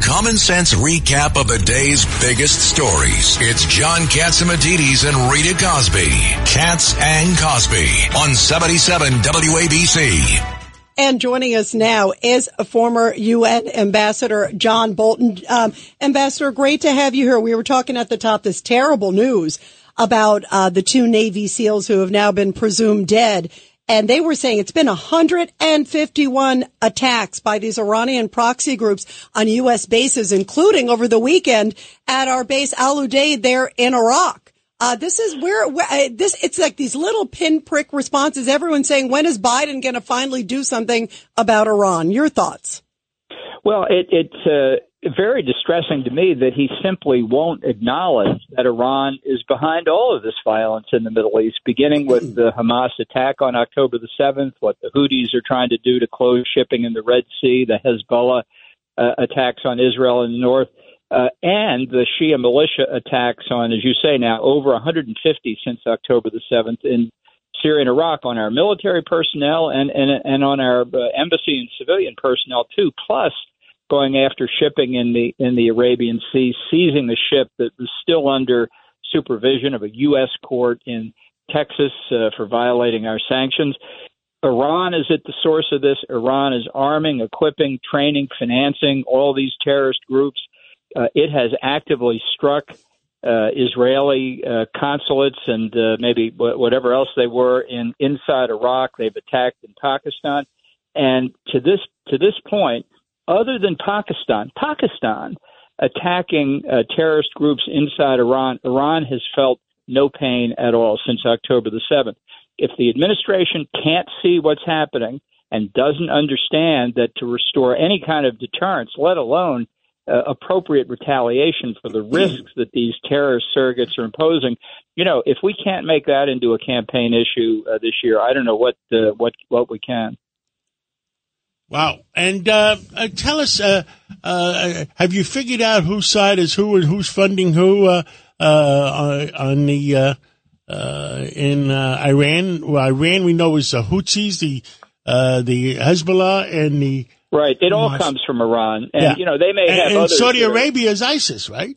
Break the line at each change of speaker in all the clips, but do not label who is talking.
common sense recap of the day's biggest stories. It's John Catsimatidis and Rita Cosby. Katz and Cosby on 77 WABC.
And joining us now is former UN Ambassador John Bolton. Um, Ambassador, great to have you here. We were talking at the top this terrible news about uh, the two Navy SEALs who have now been presumed dead. And they were saying it's been 151 attacks by these Iranian proxy groups on U.S. bases, including over the weekend at our base Al Udeid there in Iraq. Uh, this is where, where uh, this, it's like these little pinprick responses. Everyone's saying, when is Biden going to finally do something about Iran? Your thoughts?
Well, it, it's uh, very distressing to me that he simply won't acknowledge that Iran is behind all of this violence in the Middle East, beginning with the Hamas attack on October the 7th, what the Houthis are trying to do to close shipping in the Red Sea, the Hezbollah uh, attacks on Israel in the north, uh, and the Shia militia attacks on, as you say now, over 150 since October the 7th in Syria and Iraq on our military personnel and, and, and on our uh, embassy and civilian personnel, too, plus – going after shipping in the in the Arabian Sea, seizing the ship that was still under supervision of a U.S. court in Texas uh, for violating our sanctions. Iran is at the source of this. Iran is arming, equipping, training, financing all these terrorist groups. Uh, it has actively struck uh, Israeli uh, consulates and uh, maybe whatever else they were in inside Iraq. They've attacked in Pakistan, and to this to this point, other than Pakistan, Pakistan attacking uh, terrorist groups inside Iran, Iran has felt no pain at all since October the 7th. If the administration can't see what's happening and doesn't understand that to restore any kind of deterrence, let alone uh, appropriate retaliation for the risks that these terrorist surrogates are imposing, you know, if we can't make that into a campaign issue uh, this year, I don't know what uh, what what we can.
Wow. And uh, uh, tell us, uh, uh, have you figured out whose side is who and who's funding who uh, uh, on the in Iran? Well, Iran we know is the Houthis, the the Hezbollah, and the
right. It all comes from Iran, and yeah. you know they may have.
And, and Saudi Arabia is ISIS, right?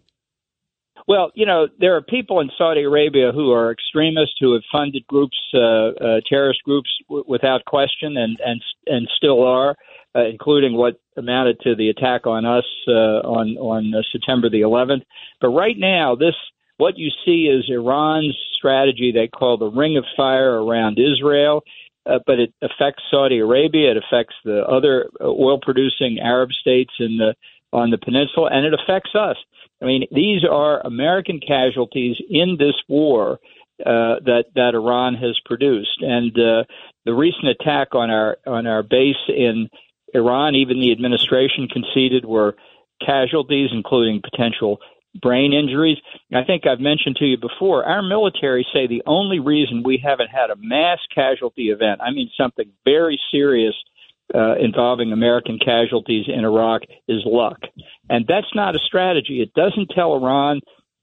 Well, you know, there are people in Saudi Arabia who are extremists who have funded groups, uh, uh, terrorist groups, w- without question, and and and still are, uh, including what amounted to the attack on us uh, on on uh, September the 11th. But right now, this what you see is Iran's strategy they call the Ring of Fire around Israel. Uh, but it affects Saudi Arabia. It affects the other oil-producing Arab states in the on the peninsula, and it affects us. I mean, these are American casualties in this war uh, that that Iran has produced, and uh, the recent attack on our on our base in Iran, even the administration conceded were casualties, including potential brain injuries. I think I've mentioned to you before, our military say the only reason we haven't had a mass casualty event, I mean something very serious uh, involving American casualties in Iraq is luck. And that's not a strategy. It doesn't tell Iran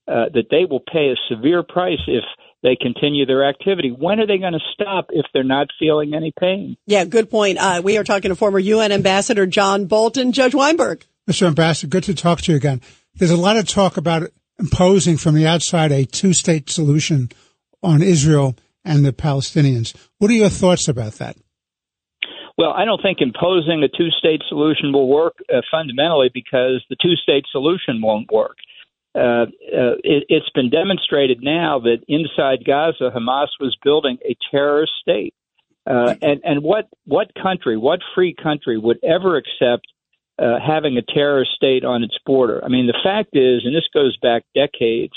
uh, that they will pay a severe price if they continue their activity. When are they going to stop if they're not feeling any pain?
Yeah, good point. Uh, we are talking to former UN Ambassador John Bolton. Judge Weinberg.
Mr. Ambassador, good to talk to you again. There's a lot of talk about imposing from the outside a two state solution on Israel and the Palestinians. What are your thoughts about that?
Well, I don't think imposing a two state solution will work uh, fundamentally because the two state solution won't work. Uh, uh, it, it's been demonstrated now that inside Gaza, Hamas was building a terrorist state. Uh, and and what what country, what free country would ever accept uh, having a terrorist state on its border? I mean, the fact is, and this goes back decades,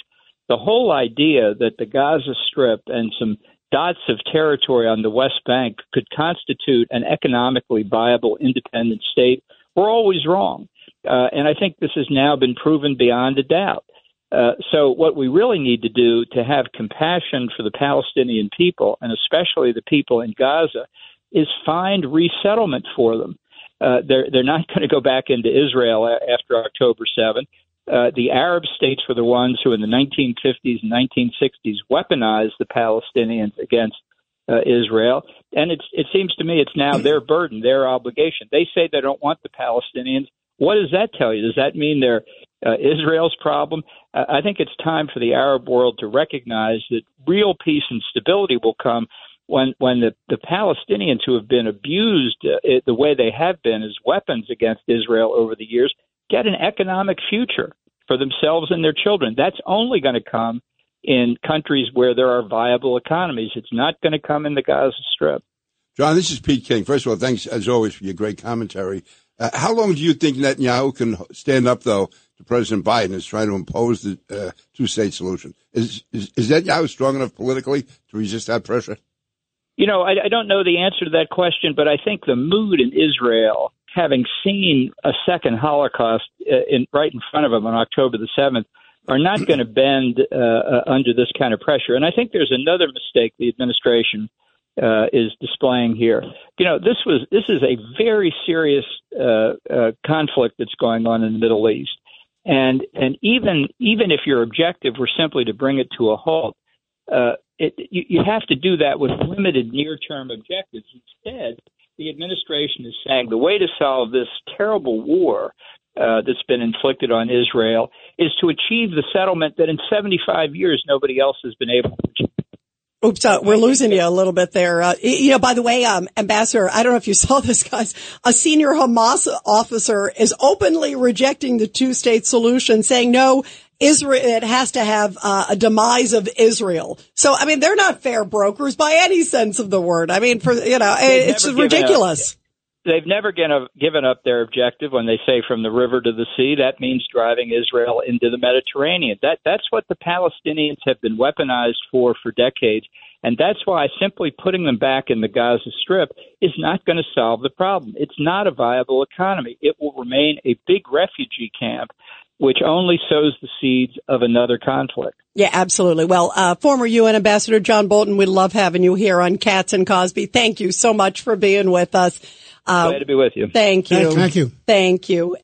the whole idea that the Gaza Strip and some dots of territory on the West Bank could constitute an economically viable independent state were always wrong. Uh, and I think this has now been proven beyond a doubt. Uh, so, what we really need to do to have compassion for the Palestinian people, and especially the people in Gaza, is find resettlement for them. Uh, they're they're not going to go back into Israel after October 7th. Uh, the Arab states were the ones who, in the 1950s and 1960s, weaponized the Palestinians against uh, Israel, and it's, it seems to me it's now their burden, their obligation. They say they don't want the Palestinians. What does that tell you? Does that mean they're uh, Israel's problem? I think it's time for the Arab world to recognize that real peace and stability will come when when the, the Palestinians who have been abused uh, the way they have been as weapons against Israel over the years get an economic future for themselves and their children. That's only going to come in countries where there are viable economies. It's not going to come in the Gaza Strip.
John, this is Pete King. First of all, thanks as always for your great commentary. Uh, how long do you think Netanyahu can stand up, though, to President Biden is trying to impose the uh, two-state solution? Is, is, is Netanyahu strong enough politically to resist that pressure?
You know, I, I don't know the answer to that question, but I think the mood in Israel, having seen a second Holocaust uh, in, right in front of them on October the 7th, are not going to bend uh, uh, under this kind of pressure. And I think there's another mistake the administration uh, is displaying here. You know, this was this is a very serious uh, uh, conflict that's going on in the Middle East, and and even even if your objective were simply to bring it to a halt, uh, it, you, you have to do that with limited near-term objectives. Instead, the administration is saying the way to solve this terrible war uh, that's been inflicted on Israel is to achieve the settlement that in 75 years nobody else has been able to achieve.
Oops, uh, we're losing you a little bit there. Uh, you know, by the way, um, Ambassador, I don't know if you saw this, guys. A senior Hamas officer is openly rejecting the two-state solution, saying no, Israel, it has to have uh, a demise of Israel. So, I mean, they're not fair brokers by any sense of the word. I mean, for you know, They've it's ridiculous.
they've never given up their objective when they say from the river to the sea. That means driving Israel into the Mediterranean. That that's what the Palestinians have been weaponized for for decades, and that's why simply putting them back in the Gaza Strip is not going to solve the problem. It's not a viable economy. It will remain a big refugee camp which only sows the seeds of another conflict.
Yeah, absolutely. Well, uh, former UN Ambassador John Bolton, we love having you here on Cats and Cosby. Thank you so much for being with us.
Uh, Glad to be with you.
Thank you.
Thank you.
Thank you.